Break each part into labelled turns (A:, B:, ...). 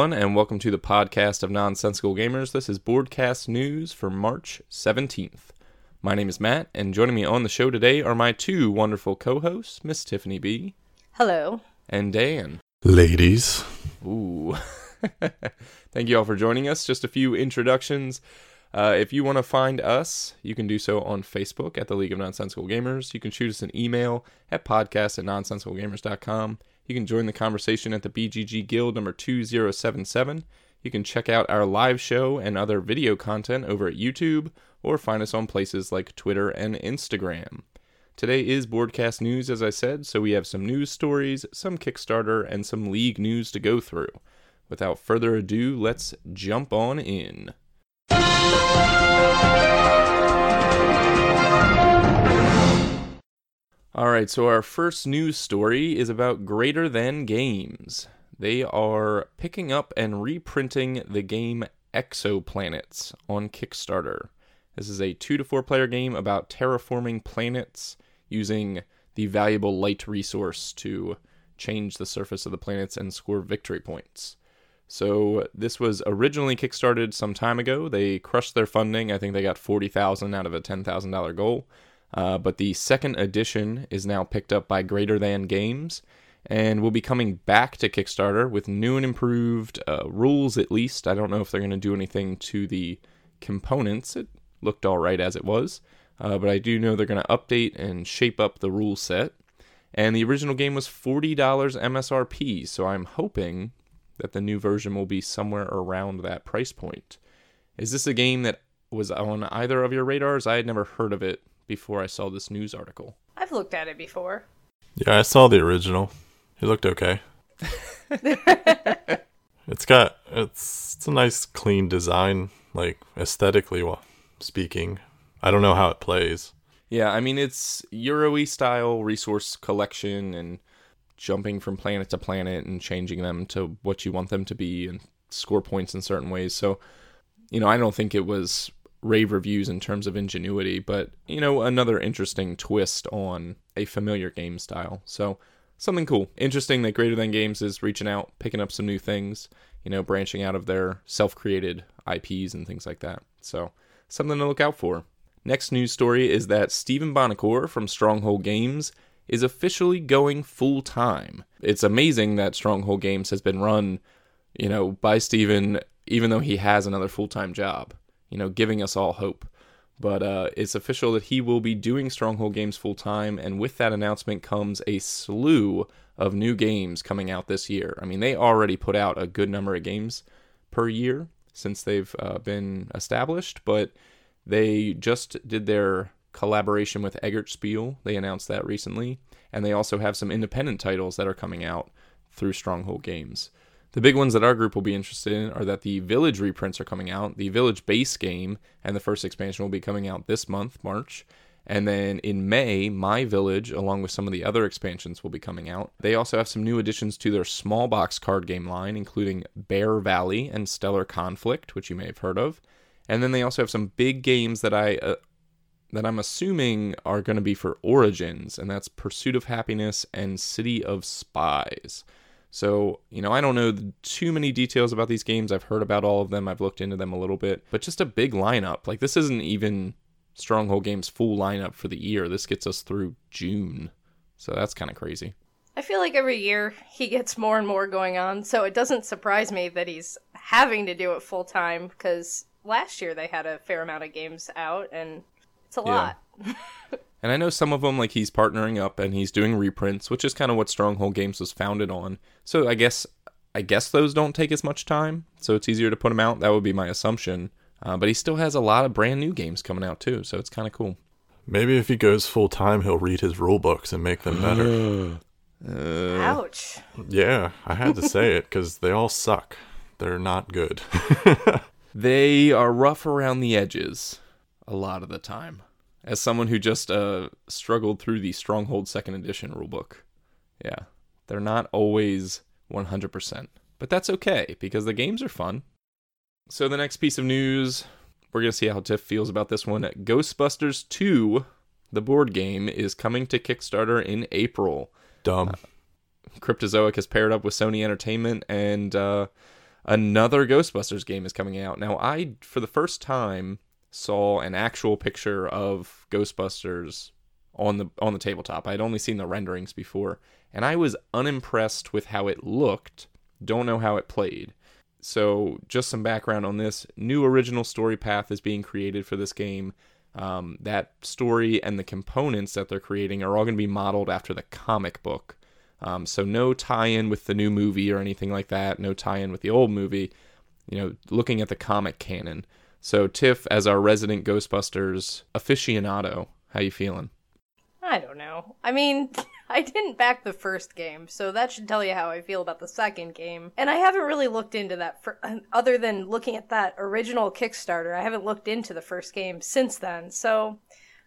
A: everyone, and welcome to the podcast of Nonsensical Gamers. This is Boardcast News for March 17th. My name is Matt, and joining me on the show today are my two wonderful co hosts, Miss Tiffany B.
B: Hello.
A: And Dan.
C: Ladies.
A: Ooh. Thank you all for joining us. Just a few introductions. Uh, if you want to find us, you can do so on Facebook at the League of Nonsensical Gamers. You can shoot us an email at podcast at nonsensicalgamers.com. You can join the conversation at the BGG Guild number 2077. You can check out our live show and other video content over at YouTube or find us on places like Twitter and Instagram. Today is Boardcast News, as I said, so we have some news stories, some Kickstarter, and some League news to go through. Without further ado, let's jump on in. All right, so our first news story is about Greater Than Games. They are picking up and reprinting the game Exoplanets on Kickstarter. This is a two to four player game about terraforming planets using the valuable light resource to change the surface of the planets and score victory points. So this was originally kickstarted some time ago. They crushed their funding. I think they got forty thousand out of a ten thousand dollar goal. Uh, but the second edition is now picked up by Greater Than Games, and will be coming back to Kickstarter with new and improved uh, rules. At least I don't know if they're going to do anything to the components. It looked all right as it was, uh, but I do know they're going to update and shape up the rule set. And the original game was $40 MSRP, so I'm hoping that the new version will be somewhere around that price point. Is this a game that was on either of your radars? I had never heard of it before I saw this news article.
B: I've looked at it before.
C: Yeah, I saw the original. It looked okay. it's got it's it's a nice clean design, like aesthetically speaking. I don't know how it plays.
A: Yeah, I mean it's Euro style resource collection and jumping from planet to planet and changing them to what you want them to be and score points in certain ways. So, you know, I don't think it was rave reviews in terms of ingenuity, but you know, another interesting twist on a familiar game style. So, something cool. Interesting that Greater Than Games is reaching out, picking up some new things, you know, branching out of their self-created IPs and things like that. So, something to look out for. Next news story is that Stephen Buonocore from Stronghold Games is officially going full time. It's amazing that Stronghold Games has been run, you know, by Stephen even though he has another full-time job, you know, giving us all hope. But uh, it's official that he will be doing Stronghold Games full time, and with that announcement comes a slew of new games coming out this year. I mean, they already put out a good number of games per year since they've uh, been established, but they just did their collaboration with Eggertspiel. They announced that recently. And they also have some independent titles that are coming out through Stronghold Games. The big ones that our group will be interested in are that the Village reprints are coming out. The Village base game and the first expansion will be coming out this month, March. And then in May, My Village, along with some of the other expansions, will be coming out. They also have some new additions to their small box card game line, including Bear Valley and Stellar Conflict, which you may have heard of. And then they also have some big games that I uh, that I'm assuming are going to be for Origins, and that's Pursuit of Happiness and City of Spies. So, you know, I don't know too many details about these games. I've heard about all of them, I've looked into them a little bit, but just a big lineup. Like, this isn't even Stronghold Games' full lineup for the year. This gets us through June. So that's kind of crazy.
B: I feel like every year he gets more and more going on, so it doesn't surprise me that he's having to do it full time because last year they had a fair amount of games out and it's a lot.
A: and I know some of them, like he's partnering up and he's doing reprints, which is kind of what Stronghold Games was founded on. So I guess, I guess those don't take as much time, so it's easier to put them out. That would be my assumption. Uh, but he still has a lot of brand new games coming out too, so it's kind of cool.
C: Maybe if he goes full time, he'll read his rule books and make them better.
B: uh, Ouch.
C: Yeah, I had to say it because they all suck. They're not good.
A: they are rough around the edges a lot of the time. As someone who just uh, struggled through the Stronghold Second Edition rulebook, yeah, they're not always 100%. But that's okay because the games are fun. So the next piece of news, we're gonna see how Tiff feels about this one. Ghostbusters 2, the board game, is coming to Kickstarter in April.
C: Dumb.
A: Uh, Cryptozoic has paired up with Sony Entertainment, and uh, another Ghostbusters game is coming out. Now, I, for the first time, saw an actual picture of Ghostbusters on the on the tabletop. I'd only seen the renderings before, and I was unimpressed with how it looked. Don't know how it played. So, just some background on this: new original story path is being created for this game. Um, that story and the components that they're creating are all going to be modeled after the comic book. Um, so no tie-in with the new movie or anything like that. No tie-in with the old movie. You know, looking at the comic canon. So Tiff, as our resident Ghostbusters aficionado, how you feeling?
B: I don't know. I mean, I didn't back the first game, so that should tell you how I feel about the second game. And I haven't really looked into that for other than looking at that original Kickstarter. I haven't looked into the first game since then. So,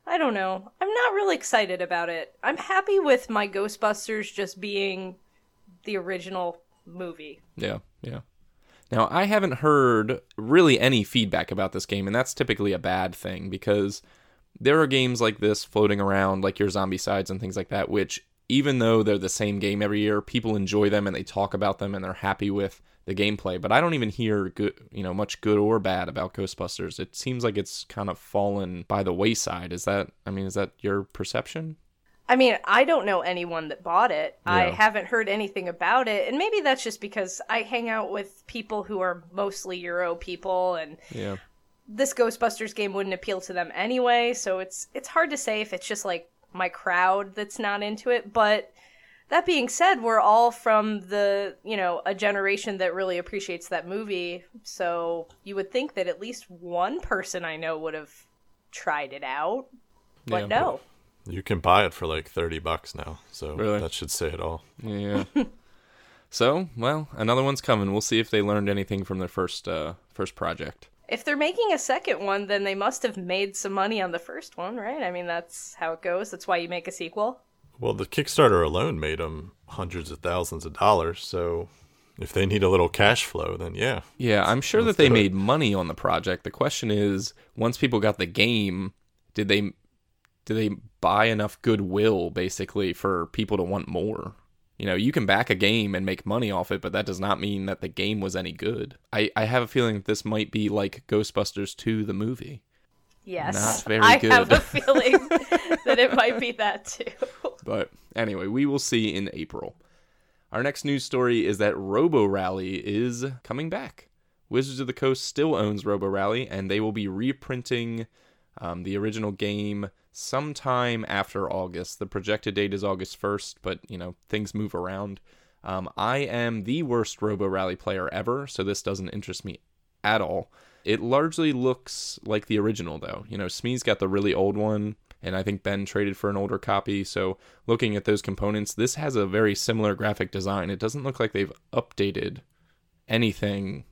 B: I don't know. I'm not really excited about it. I'm happy with my Ghostbusters just being the original movie.
A: Yeah, yeah. Now, I haven't heard really any feedback about this game, and that's typically a bad thing because there are games like this floating around, like your Zombicides and things like that, which even though they're the same game every year, people enjoy them and they talk about them and they're happy with the gameplay. But I don't even hear good, you know, much good or bad about Ghostbusters. It seems like it's kind of fallen by the wayside. Is that? I mean, is that your perception?
B: I mean, I don't know anyone that bought it. Yeah. I haven't heard anything about it, and maybe that's just because I hang out with people who are mostly Euro people, and
A: yeah.
B: this Ghostbusters game wouldn't appeal to them anyway. So it's it's hard to say if it's just like my crowd that's not into it. But that being said, we're all from the you know a generation that really appreciates that movie. So you would think that at least one person I know would have tried it out, but yeah, no.
C: You can buy it for like 30 bucks now. So really? that should say it all.
A: Yeah. so, well, another one's coming. We'll see if they learned anything from their first uh, first project.
B: If they're making a second one, then they must have made some money on the first one, right? I mean, that's how it goes. That's why you make a sequel.
C: Well, the Kickstarter alone made them hundreds of thousands of dollars. So if they need a little cash flow, then yeah.
A: Yeah, I'm sure that they made money on the project. The question is, once people got the game, did they do they buy enough goodwill basically for people to want more? You know, you can back a game and make money off it, but that does not mean that the game was any good. I, I have a feeling that this might be like Ghostbusters 2, the movie.
B: Yes. Not very I good. have a feeling that it might be that too.
A: But anyway, we will see in April. Our next news story is that Robo Rally is coming back. Wizards of the Coast still owns Robo Rally, and they will be reprinting um, the original game sometime after August. The projected date is August 1st, but you know, things move around. Um, I am the worst Robo Rally player ever, so this doesn't interest me at all. It largely looks like the original, though. You know, Smee's got the really old one, and I think Ben traded for an older copy. So, looking at those components, this has a very similar graphic design. It doesn't look like they've updated anything,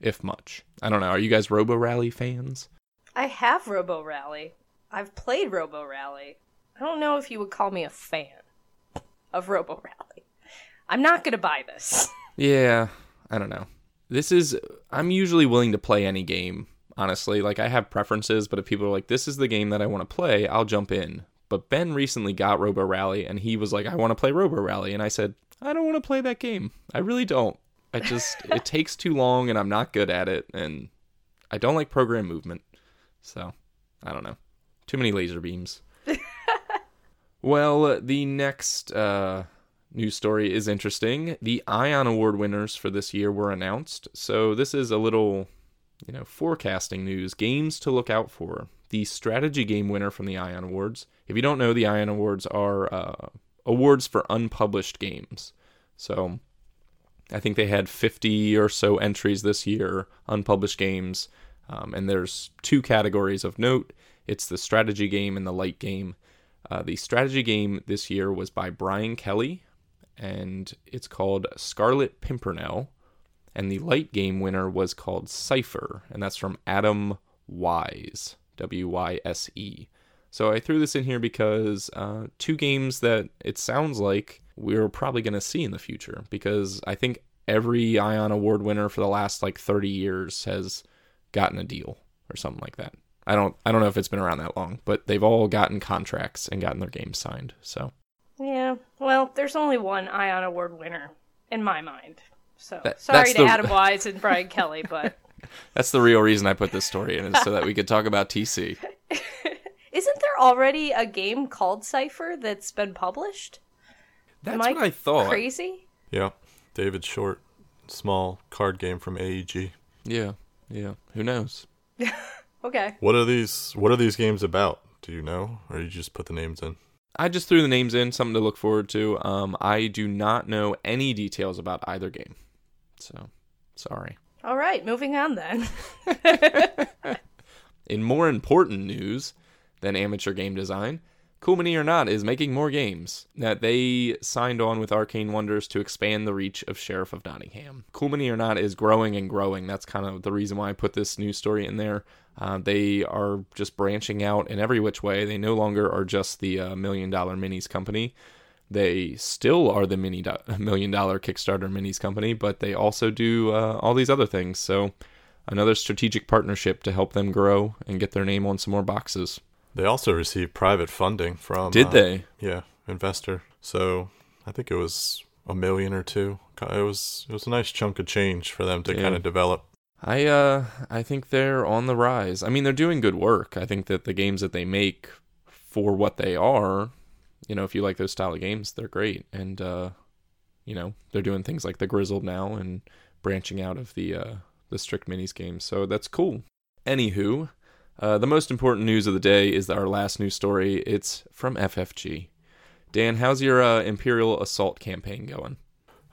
A: if much. I don't know. Are you guys Robo Rally fans?
B: I have Robo Rally. I've played Robo Rally. I don't know if you would call me a fan of Robo Rally. I'm not gonna buy this.
A: Yeah, I don't know. This is I'm usually willing to play any game, honestly. Like I have preferences, but if people are like, this is the game that I want to play, I'll jump in. But Ben recently got Robo Rally and he was like, I want to play Robo Rally. And I said, I don't want to play that game. I really don't. I just it takes too long and I'm not good at it and I don't like program movement. So I don't know. Too many laser beams. well, the next uh, news story is interesting. The Ion Award winners for this year were announced. So this is a little, you know, forecasting news. Games to look out for. The strategy game winner from the Ion Awards. If you don't know, the Ion Awards are uh, awards for unpublished games. So I think they had 50 or so entries this year, unpublished games. Um, and there's two categories of note it's the strategy game and the light game. Uh, the strategy game this year was by Brian Kelly, and it's called Scarlet Pimpernel. And the light game winner was called Cipher, and that's from Adam Wyse, W Y S E. So I threw this in here because uh, two games that it sounds like we're probably going to see in the future, because I think every Ion Award winner for the last like 30 years has gotten a deal or something like that. I don't I don't know if it's been around that long, but they've all gotten contracts and gotten their games signed. So
B: yeah, well, there's only one Ion Award winner in my mind, So
A: That-
B: sorry to
A: the-
B: Adam Wyse and Brian Kelly, but
A: That's the real reason I put this story in, is so that we could talk about TC.
B: isn't there already a game called Cipher that's been published?
A: That's
B: Am I
A: what I thought.
B: Crazy?
C: Yeah, David Short, small card game from AEG.
A: Yeah, yeah. Who knows?
B: Okay.
C: What are these? What are these games about? Do you know, or you just put the names in?
A: I just threw the names in, something to look forward to. Um, I do not know any details about either game, so sorry.
B: All right, moving on then.
A: In more important news than amateur game design, Mini or Not is making more games. That they signed on with Arcane Wonders to expand the reach of Sheriff of Nottingham. Mini or Not is growing and growing. That's kind of the reason why I put this news story in there. Uh, they are just branching out in every which way. They no longer are just the uh, million dollar minis company. They still are the mini do- million dollar Kickstarter minis company, but they also do uh, all these other things. So another strategic partnership to help them grow and get their name on some more boxes.
C: They also received private funding from.
A: Did
C: uh,
A: they?
C: Yeah, investor. So I think it was a million or two. It was it was a nice chunk of change for them to
A: Yeah.
C: kind of develop.
A: I uh I think they're on the rise. I mean, they're doing good work. I think that the games that they make for what they are, you know, if you like those style of games, they're great. And uh you know, they're doing things like the Grizzled now and branching out of the uh the strict minis games. So that's cool. Anywho, uh the most important news of the day is our last news story. It's from FFG. Dan, how's your uh, Imperial Assault campaign going?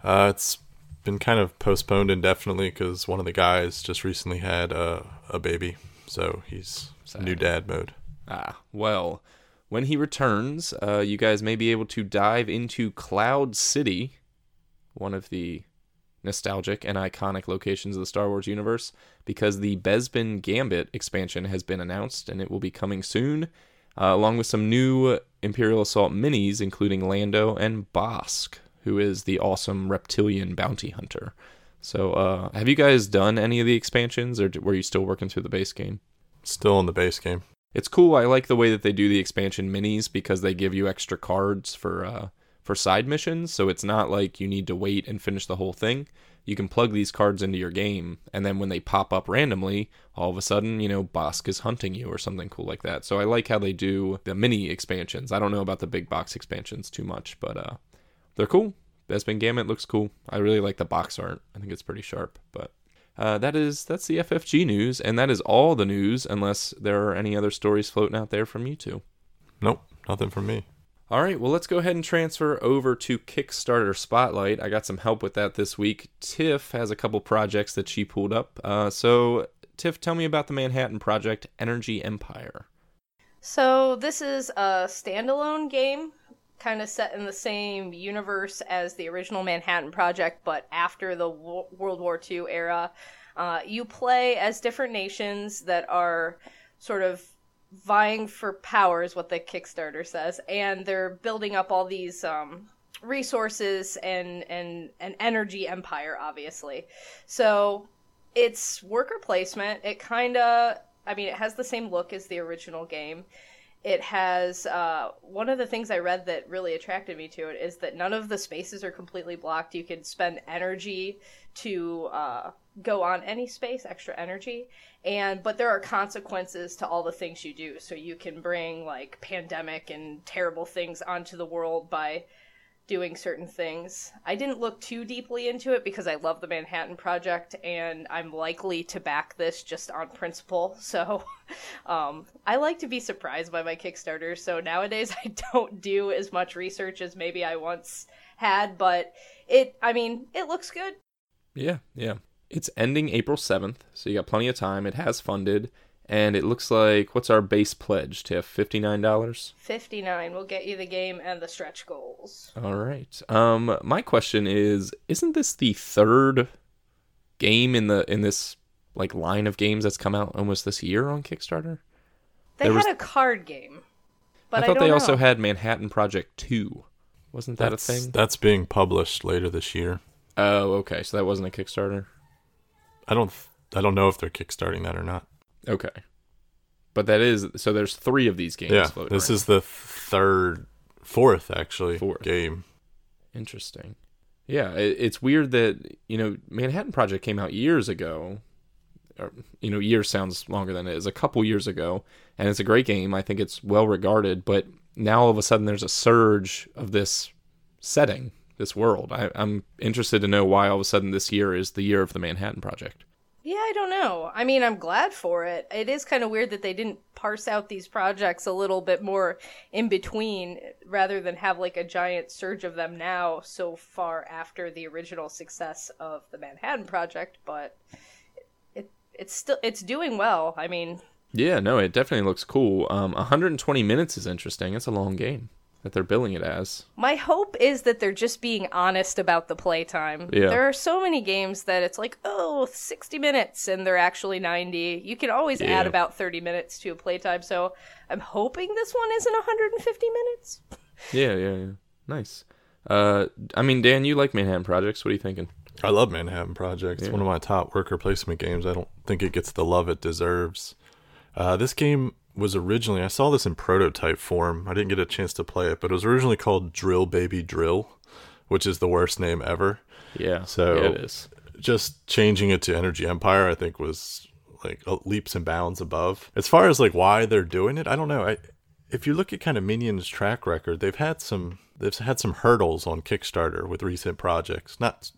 C: Uh, it's been kind of postponed indefinitely because one of the guys just recently had a a baby, so he's
A: Sad.
C: new dad mode.
A: Ah, well, when he returns, uh, you guys may be able to dive into Cloud City, one of the nostalgic and iconic locations of the Star Wars universe, because the Bespin Gambit expansion has been announced and it will be coming soon, uh, along with some new Imperial Assault minis, including Lando and Bossk, who is the awesome reptilian bounty hunter. So, uh, have you guys done any of the expansions, or were you still working through the base game?
C: Still in the base game.
A: It's cool. I like the way that they do the expansion minis because they give you extra cards for uh, for side missions. So it's not like you need to wait and finish the whole thing. You can plug these cards into your game, and then when they pop up randomly, all of a sudden, you know, Bossk is hunting you or something cool like that. So I like how they do the mini expansions. I don't know about the big box expansions too much, but uh, they're cool. Bespin Gambit looks cool. I really like the box art. I think it's pretty sharp. But uh, that is that's the FFG news, and that is all the news, unless there are any other stories floating out there from you two.
C: Nope, nothing from me.
A: All right, well, let's go ahead and transfer over to Kickstarter Spotlight. I got some help with that this week. Tiff has a couple projects that she pulled up. Uh, so, Tiff, tell me about the Manhattan Project Energy Empire.
B: So this is a standalone game, kind of set in the same universe as the original Manhattan Project, but after the Wo- World War II era. Uh, you play as different nations that are sort of vying for power, is what the Kickstarter says, and they're building up all these um, resources and and an energy empire, obviously. So it's worker placement. It kind of, I mean, it has the same look as the original game. It has uh, one of the things I read that really attracted me to it is that none of the spaces are completely blocked. You can spend energy to uh, go on any space, extra energy, and but there are consequences to all the things you do. So you can bring like pandemic and terrible things onto the world by doing certain things. I didn't look too deeply into it because I love the Manhattan Project and I'm likely to back this just on principle. So um, I like to be surprised by my Kickstarter. So nowadays I don't do as much research as maybe I once had, but it, I mean, it looks good.
A: Yeah, yeah. It's ending April 7th, so you got plenty of time. It has funded, and it looks like what's our base pledge, Tiff? $59?
B: Fifty nine. We'll get you the game and the stretch goals.
A: All right. Um, my question is, isn't this the third game in the in this like line of games that's come out almost this year on Kickstarter?
B: They
A: There
B: had
A: was-
B: a card game. But
A: I
B: I,
A: thought
B: don't
A: they also had Manhattan Project 2. Wasn't that
C: that's,
A: a thing?
C: That's being published later this year.
A: Oh, okay. So that wasn't a Kickstarter.
C: I don't. I don't know if they're kickstarting that or not.
A: Okay. But that is so there's 3 of these games
C: yeah,
A: floating
C: this
A: around.
C: is the third, fourth actually
A: Fourth.
C: game.
A: Interesting. Yeah, it, it's weird that you know Manhattan Project came out years ago. Or, you know, years sounds longer than it is. A couple years ago, and it's a great game. I think it's well regarded. But now all of a sudden, there's a surge of this setting, this world. I, I'm interested to know why all of a sudden this year is the year of the Manhattan Project.
B: Yeah, I don't know. I mean, I'm glad for it. It is kind of weird that they didn't parse out these projects a little bit more in between rather than have like a giant surge of them now so far after the original success of the Manhattan Project, but it it's still it's doing well. I mean,
A: Yeah, no, it definitely looks cool. Um, 120 minutes is interesting. It's a long game that they're billing it as.
B: My hope is that they're just being honest about the playtime.
A: Yeah.
B: There are so many games that it's like, oh, 60 minutes, and they're actually 90. You can always
A: Yeah.
B: add about 30 minutes to a playtime, so I'm hoping this one isn't 150 minutes.
A: Yeah, yeah, yeah. Nice. Uh, I mean, Dan, you like Manhattan Projects. What are you thinking?
C: I love Manhattan Project. It's one of my top worker placement games. I don't think it gets the love it deserves. Uh, this game was originally, I saw this in prototype form. I didn't get a chance to play it, but it was originally called Drill Baby Drill, which is the worst name ever.
A: Yeah,
C: So-
A: yeah, it is.
C: Just changing it to Energy Empire, I think, was like uh, leaps and bounds above. As far as like why they're doing it, I don't know. I, if you look at kind of Minions' track record, they've had some they've had some hurdles on Kickstarter with recent projects. Not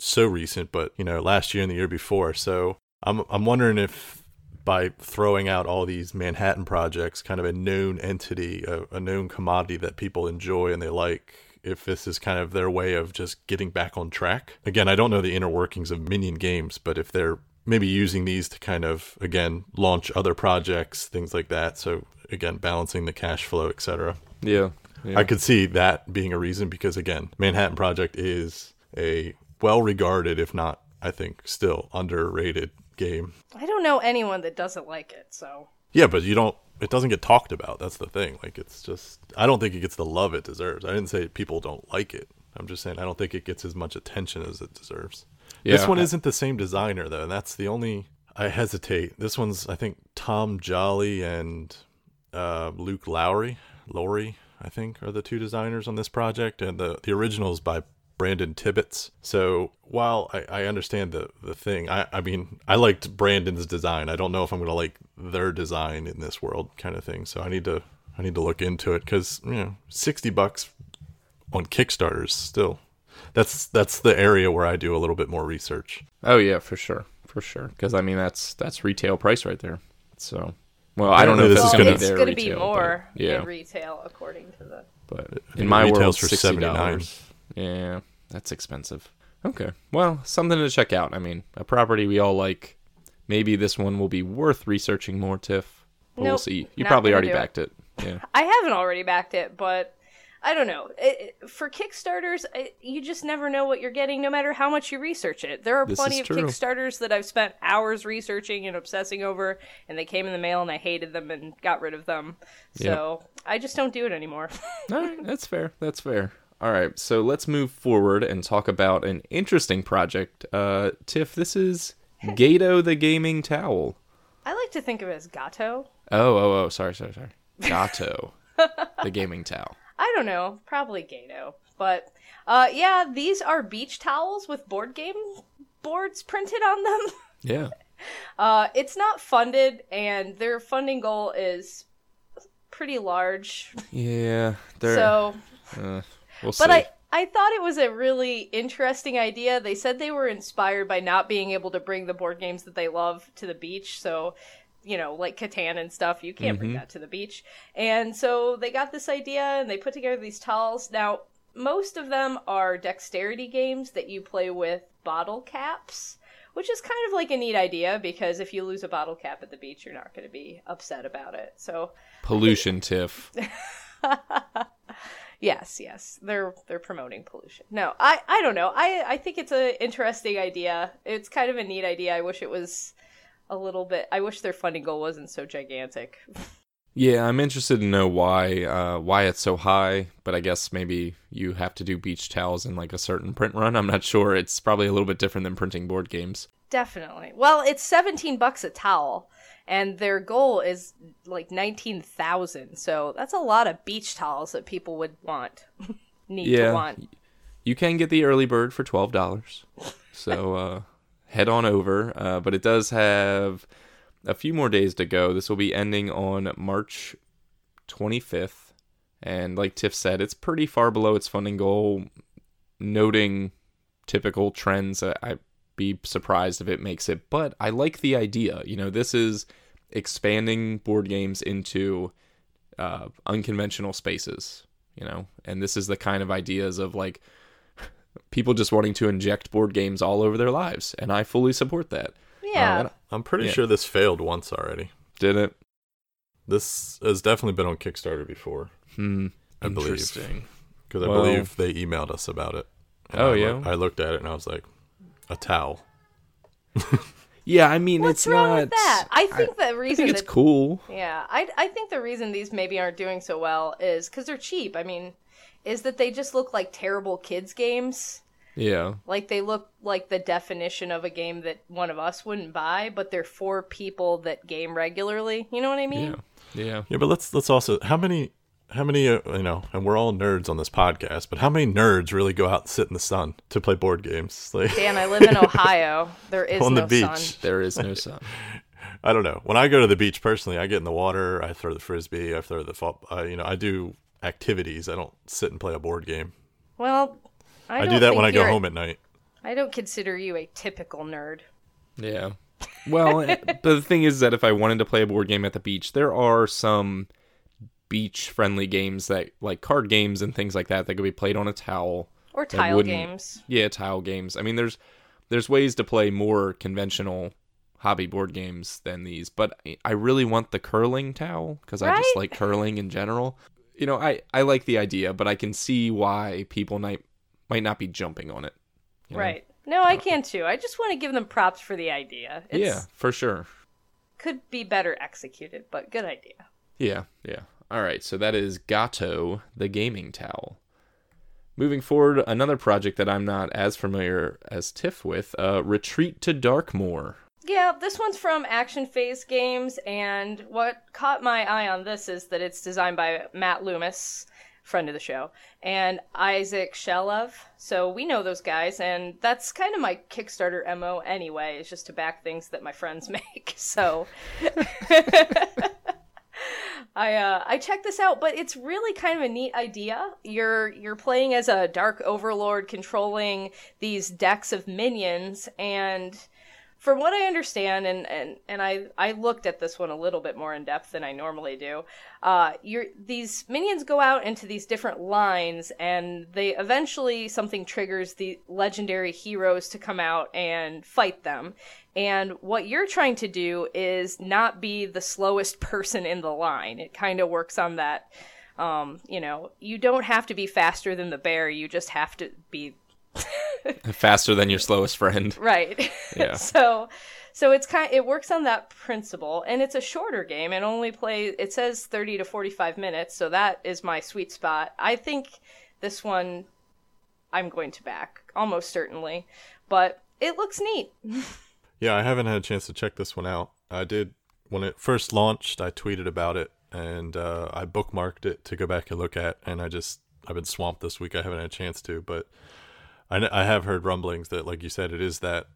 C: so recent, but you know, last year and the year before. So I'm I'm wondering if by throwing out all these Manhattan projects, kind of a known entity, a, a known commodity that people enjoy and they like, if this is kind of their way of just getting back on track. Again, I don't know the inner workings of Minion Games, but if they're maybe using these to kind of again launch other projects, things like that. So again, balancing the cash flow, etc.
A: Yeah, yeah.
C: I could see that being a reason because again, Manhattan Project is a well regarded, if not, I think, still underrated game.
B: I don't know anyone that doesn't like it, so.
C: Yeah, but you don't. It doesn't get talked about. That's the thing. Like it's just. I don't think it gets the love it deserves. I didn't say people don't like it. I'm just saying I don't think it gets as much attention as it deserves. this one
A: I-
C: isn't the same designer though, and that's the only. I hesitate. This one's I think Tom Jolly and uh, Luke Laurie, Laurie, I think, are the two designers on this project, and the the original is by Brandon Tibbetts. So while I, I understand the the thing, I I mean I liked Brandon's design. I don't know if I'm gonna like their design in this world, kind of thing. So I need to I need to look into it because you know sixty bucks on Kickstarters still. That's that's the area where I do a little bit more research.
A: Oh yeah, for sure, for sure. Because I mean, that's that's retail price right there. So, well, I don't know if
C: This
A: this
C: is
A: is going
C: gonna-
B: it's
A: be
B: going
A: their
B: to be more
A: yeah.
B: in retail, according to the.
A: but in my
C: it
A: world,
C: retails for 79.
A: Yeah, that's expensive. Okay, well, something to check out. I mean, a property we all like. Maybe this one will be worth researching more, Tiff. But we'll see. You probably already
B: do it.
A: backed it. Yeah.
B: I haven't already backed it, but I don't know. It, it- for Kickstarters, you just never know what you're getting, no matter how much you research it. There are
A: This
B: plenty of
A: true.
B: Kickstarters that I've spent hours researching and obsessing over, and they came in the mail, and I hated them and got rid of them. So I just don't do it anymore.
A: All right, that's fair. That's fair. All right, so let's move forward and talk about an interesting project. Uh, Tiff, this is Gato the Gaming Towel.
B: I like to think of it as Gato.
A: Oh, oh, oh, sorry, sorry, sorry. Gato, the gaming towel.
B: I don't know, probably Gato. But uh, yeah, these are beach towels with board game boards printed on them.
A: Yeah.
B: Uh, it's not funded, and their funding goal is pretty large.
A: Yeah, they're,
B: So,
A: uh, we'll see.
B: but I I thought it was a really interesting idea. They said they were inspired by not being able to bring the board games that they love to the beach. So, you know, like Catan and stuff, you can't bring mm-hmm. that to the beach. And so they got this idea and they put together these tiles. Now, most of them are dexterity games that you play with bottle caps. Which is kind of like a neat idea because if you lose a bottle cap at the beach, you're not going to be upset about it. So,
A: Pollution, Tiff.
B: Yes, yes, they're they're promoting pollution. No, I I don't know. I I think it's an interesting idea. It's kind of a neat idea. I wish it was a little bit. I wish their funding goal wasn't so gigantic.
A: Yeah, I'm interested to know why uh, why it's so high, but I guess maybe you have to do beach towels in like a certain print run. I'm not sure. It's probably a little bit different than printing board games.
B: Definitely. Well, it's seventeen bucks a towel, and their goal is like nineteen thousand. So that's a lot of beach towels that people would want, need
A: Yeah.
B: to want.
A: you can get the early bird for twelve dollars. So uh, head on over. Uh, but it does have a few more days to go. This will be ending on March 25th. And like Tiff said, it's pretty far below its funding goal. Noting typical trends, I- be surprised if it makes it. But I like the idea. You know, this is expanding board games into uh, unconventional spaces. You know, and this is the kind of ideas of like people just wanting to inject board games all over their lives, and I fully support that.
B: Yeah.
A: and
C: I'm pretty
A: Yeah.
C: sure this failed once already.
A: Did it?
C: This has definitely been on Kickstarter before
A: Hmm.
C: I believe.
A: Interesting.
C: because I
A: Well-
C: believe they emailed us about it. And
A: Oh,
C: I,
A: yeah?
C: I looked at it and I was like, a towel.
A: Yeah, I mean,
B: What's
A: it's
B: wrong
A: not.
B: with that? I think the
A: I
B: reason
A: think it's
B: that
A: cool.
B: Yeah, I I think the reason these maybe aren't doing so well is because they're cheap. I mean, is that they just look like terrible kids games.
A: Yeah.
B: Like they look like the definition of a game that one of us wouldn't buy, but they're for people that game regularly. You know what I mean?
A: Yeah. Yeah.
C: Yeah, but let's let's also how many how many uh, you know, and we're all nerds on this podcast, but how many nerds really go out and sit in the sun to play board games? Like
B: Dan, I live in Ohio. There is
C: on
B: no
C: the beach.
B: sun.
A: There is no sun.
C: I don't know. When I go to the beach personally, I get in the water, I throw the frisbee, I throw the fo- uh, you know, I do activities. I don't sit and play a board game.
B: Well, I,
C: I,
B: don't
C: that when I go home at night.
B: I don't consider you a typical nerd.
A: Yeah. Well, eh, but the thing is that if I wanted to play a board game at the beach, there are some beach friendly games that like card games and things like that that could be played on a towel.
B: Or tile games.
A: Yeah, tile games. I mean there's there's ways to play more conventional hobby board games than these, but I really want the curling towel because I just like curling in general. You know, I I like the idea, but I can see why people might might not be jumping on it. you know?
B: Right. No, I can too. I just want to give them props for the idea. It's,
A: Yeah, for sure.
B: Could be better executed, but good idea.
A: Yeah, yeah. All right, so that is Gato, the gaming towel. Moving forward, another project that I'm not as familiar as Tiff with, uh, Retreat to Darkmoor.
B: Yeah, this one's from Action Phase Games, and what caught my eye on this is that it's designed by Matt Loomis, friend of the show, and Isaac Shalev. So we know those guys, and that's kind of my Kickstarter MO anyway, is just to back things that my friends make. So I uh, I checked this out, but it's really kind of a neat idea. You're you're playing as a dark overlord controlling these decks of minions, and from what I understand, and, and, and I, I looked at this one a little bit more in depth than I normally do. Uh, you're, these minions go out into these different lines, and they eventually something triggers the legendary heroes to come out and fight them. And what you're trying to do is not be the slowest person in the line. It kind of works on that. Um, you know, you don't have to be faster than the bear. You just have to be
A: Faster than your slowest friend.
B: right
A: Yeah.
B: so so it's kind it works on that principle and it's a shorter game and only play it says 30 to 45 minutes so that is my sweet spot i think this one i'm going to back almost certainly but it looks neat
C: Yeah, I haven't had a chance to check this one out. I did when it first launched. I tweeted about it and uh, I bookmarked it to go back and look at. And I just I've been swamped this week. I haven't had a chance to, but I I have heard rumblings that, like you said, it is that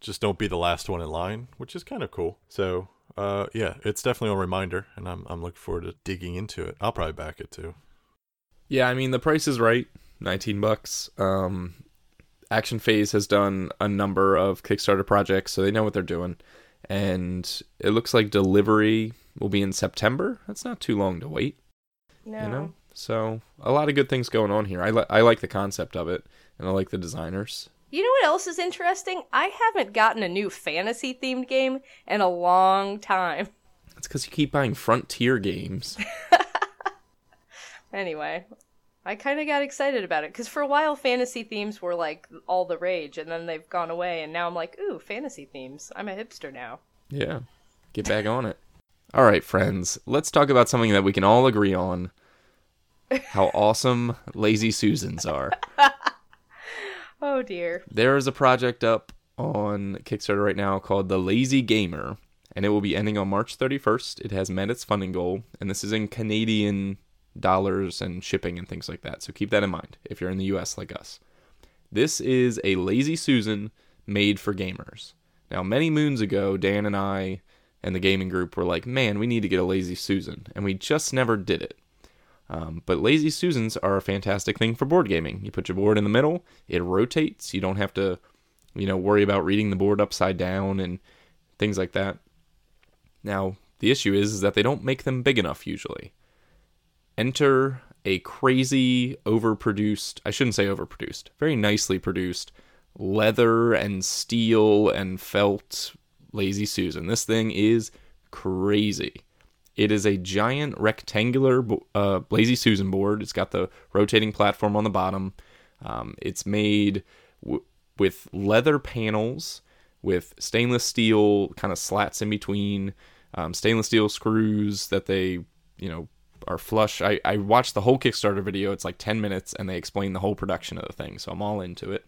C: just don't be the last one in line, which is kind of cool. So uh, yeah, it's definitely a reminder, and I'm I'm looking forward to digging into it. I'll probably back it too.
A: Yeah, I mean the price is right, nineteen bucks. Um, Action Phase has done a number of Kickstarter projects, so they know what they're doing, and it looks like delivery will be in September. That's not too long to wait,
B: no
A: you know. So a lot of good things going on here. I li- I like the concept of it, and I like the designers.
B: You know what else is interesting? I haven't gotten a new fantasy themed game in a long time.
A: It's because you keep buying Frontier games.
B: Anyway, I kind of got excited about it because for a while fantasy themes were like all the rage, and then they've gone away, and now I'm like, ooh, fantasy themes. I'm a hipster now.
A: Yeah. Get back on it. All right, friends. Let's talk about something that we can all agree on. How awesome Lazy Susans are.
B: Oh dear.
A: There is a project up on Kickstarter right now called The Lazy Gamer, and it will be ending on March 31st. It has met its funding goal, and this is in Canadian dollars and shipping and things like that. So keep that in mind if you're in the US like us. This is a Lazy Susan made for gamers. Now, many moons ago, Dan and I and the gaming group were like, man, we need to get a Lazy Susan. And we just never did it. Um, but Lazy Susans are a fantastic thing for board gaming. You put your board in the middle, it rotates. You don't have to, you know, worry about reading the board upside down and things like that. Now, the issue is, is that they don't make them big enough usually. Enter a crazy, overproduced, I shouldn't say overproduced, very nicely produced leather and steel and felt Lazy Susan. This thing is crazy. It is a giant rectangular uh, Lazy Susan board. It's got the rotating platform on the bottom. Um, it's made w- with leather panels with stainless steel kind of slats in between, um, stainless steel screws that they, you know, are flush. I, I watched the whole Kickstarter video. It's like 10 minutes and they explain the whole production of the thing. So I'm all into it.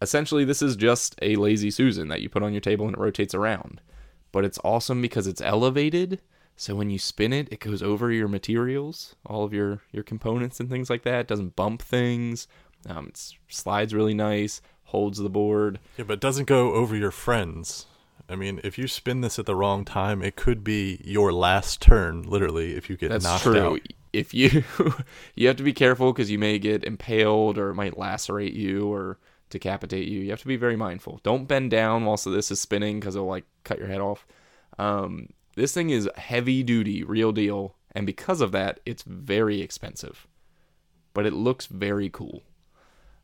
A: Essentially, this is just a Lazy Susan that you put on your table and it rotates around. But it's awesome because it's elevated. So when you spin it, it goes over your materials, all of your, your components and things like that. It doesn't bump things. Um, it slides really nice, holds the board.
C: Yeah, but it doesn't go over your friends. I mean, if you spin this at the wrong time, it could be your last turn, literally, if you get
A: That's
C: knocked
A: true.
C: out.
A: If you you have to be careful because you may get impaled or it might lacerate you or decapitate you. You have to be very mindful. Don't bend down whilst this is spinning because it'll like cut your head off. Um, this thing is heavy duty, real deal, and because of that, it's very expensive. But it looks very cool.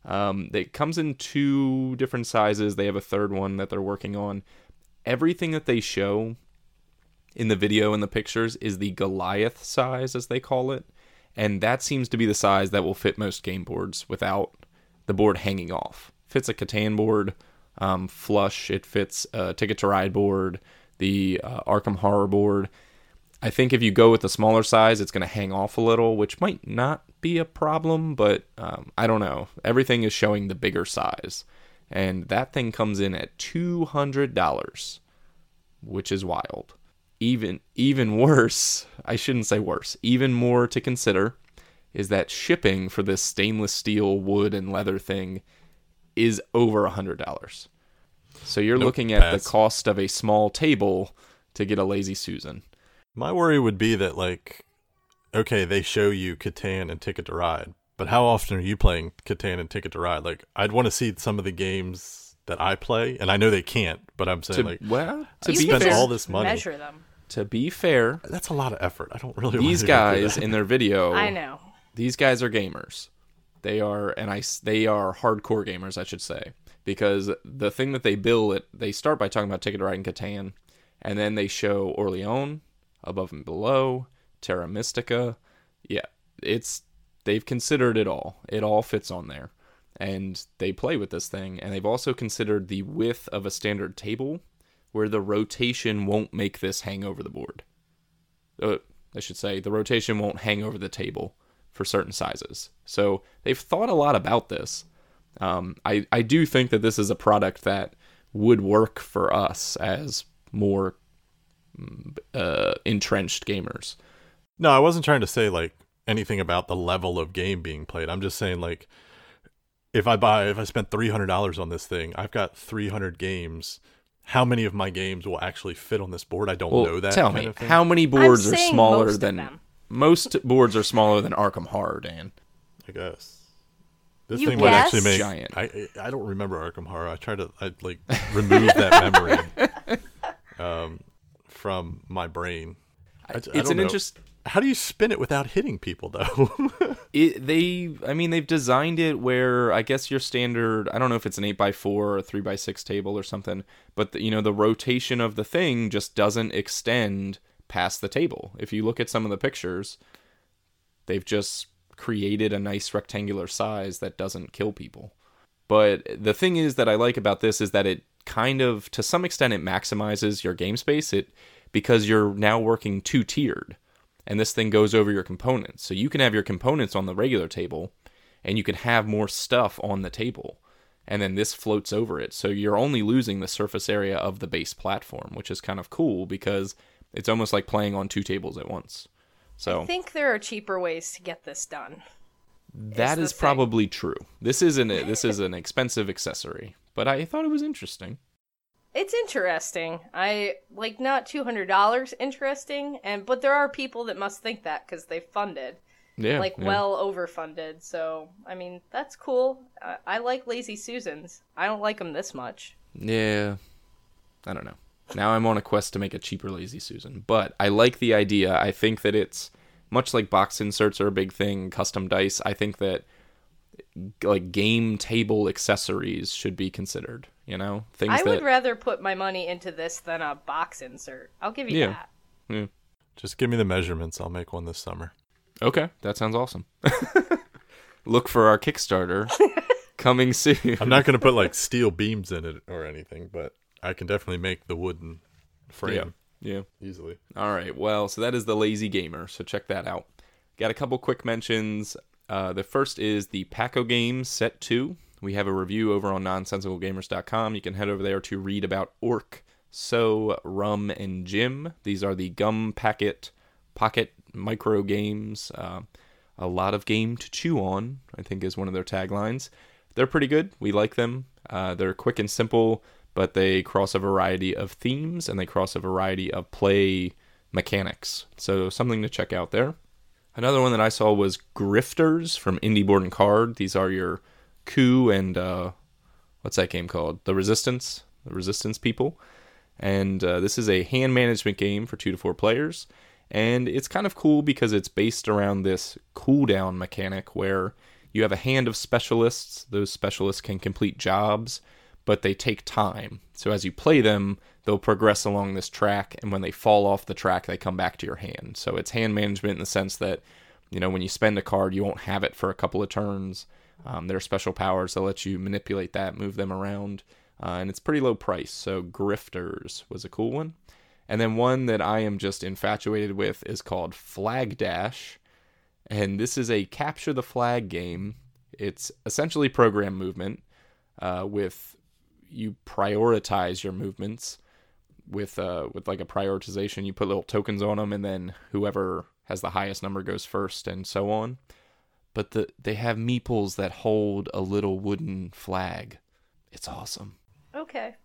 A: Um, it comes in two different sizes. They have a third one that they're working on. Everything that they show in the video and the pictures is the Goliath size, as they call it. And that seems to be the size that will fit most game boards without the board hanging off. Fits a Catan board um, flush. It fits a Ticket to Ride board, the uh, Arkham Horror board. I think if you go with the smaller size, it's going to hang off a little, which might not be a problem, but um, I don't know. Everything is showing the bigger size. And that thing comes in at $200, which is wild. Even even worse, I shouldn't say worse, even more to consider is that shipping for this stainless steel wood and leather thing is over a $100. So you're
C: Nope,
A: looking at
C: pass.
A: the cost of a small table to get a Lazy Susan.
C: My worry would be that, like, okay, they show you Catan and Ticket to Ride, but how often are you playing Catan and Ticket to Ride? Like, I'd want to see some of the games that I play, and I know they can't, but I'm saying,
A: To,
C: like,
A: well, to
C: You
A: be
C: spend
A: fair,
C: all this money.
B: Measure them.
A: to be fair,
C: that's a lot of effort. I don't really want
A: these
C: to go through
A: guys
C: that.
A: in their video,
B: I know.
A: these guys are gamers. They are, and I they are hardcore gamers, I should say, because the thing that they bill it, they start by talking about Ticket to Ride and Catan, and then they show Orleans, Above and Below, Terra Mystica. Yeah, it's they've considered it all. It all fits on there, and they play with this thing, and they've also considered the width of a standard table, where the rotation won't make this hang over the board. Uh, I should say the rotation won't hang over the table for certain sizes. So they've thought a lot about this. Um, I I do think that this is a product that would work for us as more mm, uh, entrenched gamers.
C: No, I wasn't trying to say like anything about the level of game being played. I'm just saying like if I buy if I spent three hundred dollars on this thing, I've got three hundred games. How many of my games will actually fit on this board? I don't
A: Well,
C: know that.
A: tell
C: kind
A: me,
C: of thing.
A: how many boards are smaller
B: most of
A: than
B: them.
A: most boards are smaller than Arkham Horror, Dan?
C: I guess this
B: You
C: thing would actually make.
A: Giant.
C: I I don't remember Arkham Horror. I try to I like remove that memory um, from my brain. I, I
A: It's
C: don't
A: an
C: know.
A: interest.
C: How do you spin it without hitting people though?
A: It, they, I mean, they've designed it where I guess your standard. I don't know if it's an eight by four or a three by six table or something, but the, you know the rotation of the thing just doesn't extend past the table. If you look at some of the pictures, they've just created a nice rectangular size that doesn't kill people. But the thing is that I like about this is that it kind of, to some extent, it maximizes your game space. It because you're now working two tiered, and this thing goes over your components. So you can have your components on the regular table, and you can have more stuff on the table, and then this floats over it. So you're only losing the surface area of the base platform, which is kind of cool because it's almost like playing on two tables at once. So
B: I think there are cheaper ways to get this done.
A: That is
B: thing.
A: probably true. This isn't it. This is an expensive accessory, but I thought it was interesting.
B: It's interesting. I like not two hundred dollars interesting, and but there are people that must think that because they funded
A: Yeah,
B: like
A: yeah.
B: well overfunded. So I mean that's cool. I, I like Lazy Susans. I don't like them this much.
A: Yeah. I don't know. Now I'm on a quest to make a cheaper Lazy Susan, but I like the idea. I think that it's much like box inserts are a big thing, custom dice. I think that like game table accessories should be considered, you know? Things
B: I
A: that
B: would rather put my money into this than a box insert. I'll give you
A: Yeah.
B: that.
C: Just give me the measurements. I'll make one this summer.
A: Okay, that sounds awesome. Look for our Kickstarter coming soon.
C: I'm not going to put like steel beams in it or anything, but I can definitely make the wooden frame
A: Yeah.
C: easily.
A: All right. Well, so that is the Lazy Gamer. So check that out. Got a couple quick mentions. Uh, the first is the Pack O Games Set 2. We have a review over on nonsensicalgamers.com. You can head over there to read about Orc, So, Rum, and Jim. These are the gum packet pocket micro games. Uh, a lot of game to chew on, I think is one of their taglines. They're pretty good. We like them. Uh, they're quick and simple, but they cross a variety of themes and they cross a variety of play mechanics. So something to check out there. Another one that I saw was Grifters from Indie Board and Card. These are your coup and uh, what's that game called? The Resistance, the Resistance people. And uh, this is a hand management game for two to four players. And it's kind of cool because it's based around this cooldown mechanic where you have a hand of specialists. Those specialists can complete jobs, but they take time. So as you play them, they'll progress along this track, and when they fall off the track, they come back to your hand. So it's hand management in the sense that, you know, when you spend a card, you won't have it for a couple of turns. Um, there are special powers that let you manipulate that, move them around, uh, and it's pretty low price. So Grifters was a cool one. And then one that I am just infatuated with is called Flag Dash. And this is a capture the flag game. It's essentially program movement uh, with you prioritize your movements with uh, with like a prioritization. You put little tokens on them, and then whoever has the highest number goes first, and so on. But the they have meeples that hold a little wooden flag. It's awesome.
B: Okay.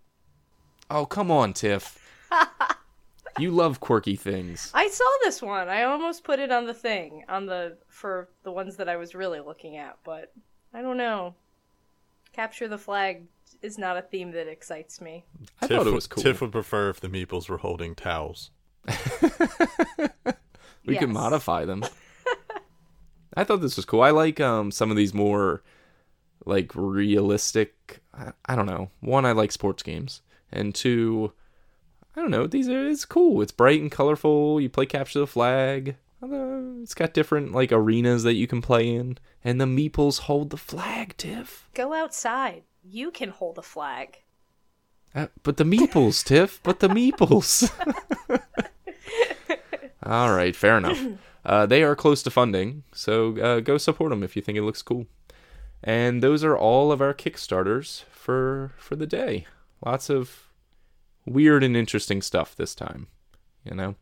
A: Oh come on, Tiff. you love quirky things.
B: I saw this one. I almost put it on the thing on the for the ones that I was really looking at, but I don't know. Capture the flag is not a theme that excites me.
A: I
C: Tiff
A: thought it
C: would-
A: was cool.
C: Tiff would prefer if the meeples were holding towels.
A: we could
B: Yes.
A: modify them. I thought this was cool. I like um some of these more like realistic. I, I don't know. One, I like sports games, and two, I don't know. These are it's cool. It's bright and colorful. You play capture the flag. It's got different like arenas that you can play in, and the meeples hold the flag, Tiff.
B: Go outside. You can hold a flag.
A: Uh, but the meeples, Tiff. But the meeples. All right, fair enough. Uh, they are close to funding, so uh, go support them if you think it looks cool. And those are all of our Kickstarters for for the day. Lots of weird and interesting stuff this time. You know,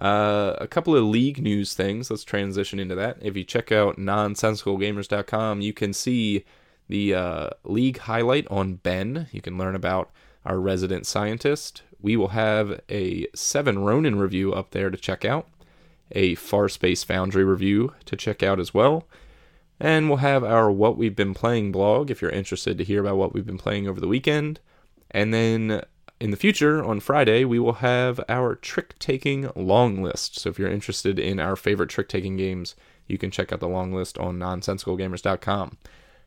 A: uh, a couple of league news things. Let's transition into that. If you check out nonsensicalgamers.com, you can see the uh, league highlight on Ben. You can learn about our resident scientist. We will have a Seven Ronin review up there to check out, a Far Space Foundry review to check out as well, and we'll have our What We've Been Playing blog if you're interested to hear about what we've been playing over the weekend. And then in the future, on Friday, we will have our trick taking long list. So if you're interested in our favorite trick taking games, you can check out the long list on nonsensicalgamers.com.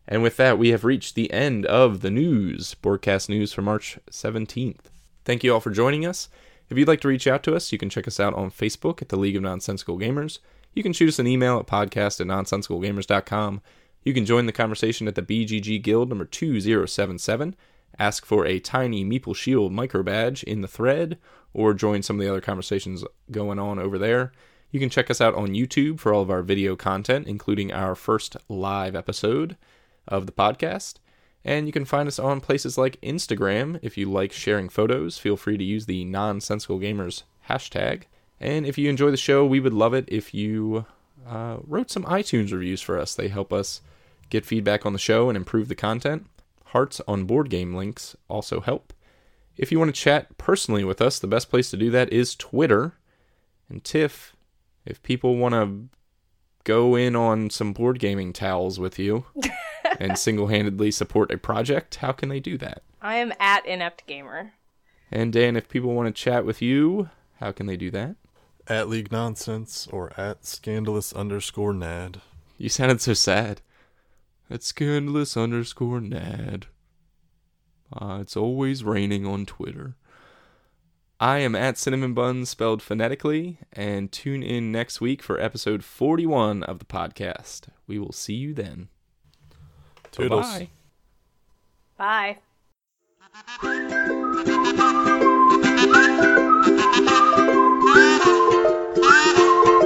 A: And with that, we have reached the end of the news, Boardcast News for March 17th. Thank you all for joining us. If you'd like to reach out to us, you can check us out on Facebook at the League of Nonsensical Gamers. You can shoot us an email at podcast at nonsensicalgamers.com. You can join the conversation at the BGG Guild number 2077. Ask for a tiny Meeple Shield micro badge in the thread, or join some of the other conversations going on over there. You can check us out on YouTube for all of our video content, including our first live episode of the podcast. And you can find us on places like Instagram. If you like sharing photos, feel free to use the nonsensical gamers hashtag. And if you enjoy the show, we would love it if you uh, wrote some iTunes reviews for us. They help us get feedback on the show and improve the content. Hearts on board game links also help. If you want to chat personally with us, the best place to do that is Twitter. And Tiff, if people want to go in on some board gaming towels with you and single handedly support a project, how can they do that?
B: I am at inept gamer.
A: And Dan, if people want to chat with you, how can they do that?
C: At League Nonsense or at scandalous underscore nad.
A: You sounded so sad. At scandalous underscore nad. Uh, it's always raining on Twitter. I am at Cinnamon Buns spelled phonetically, and tune in next week for episode 41 of the podcast. We will see you then.
C: Toodles.
A: Bye.
B: Bye.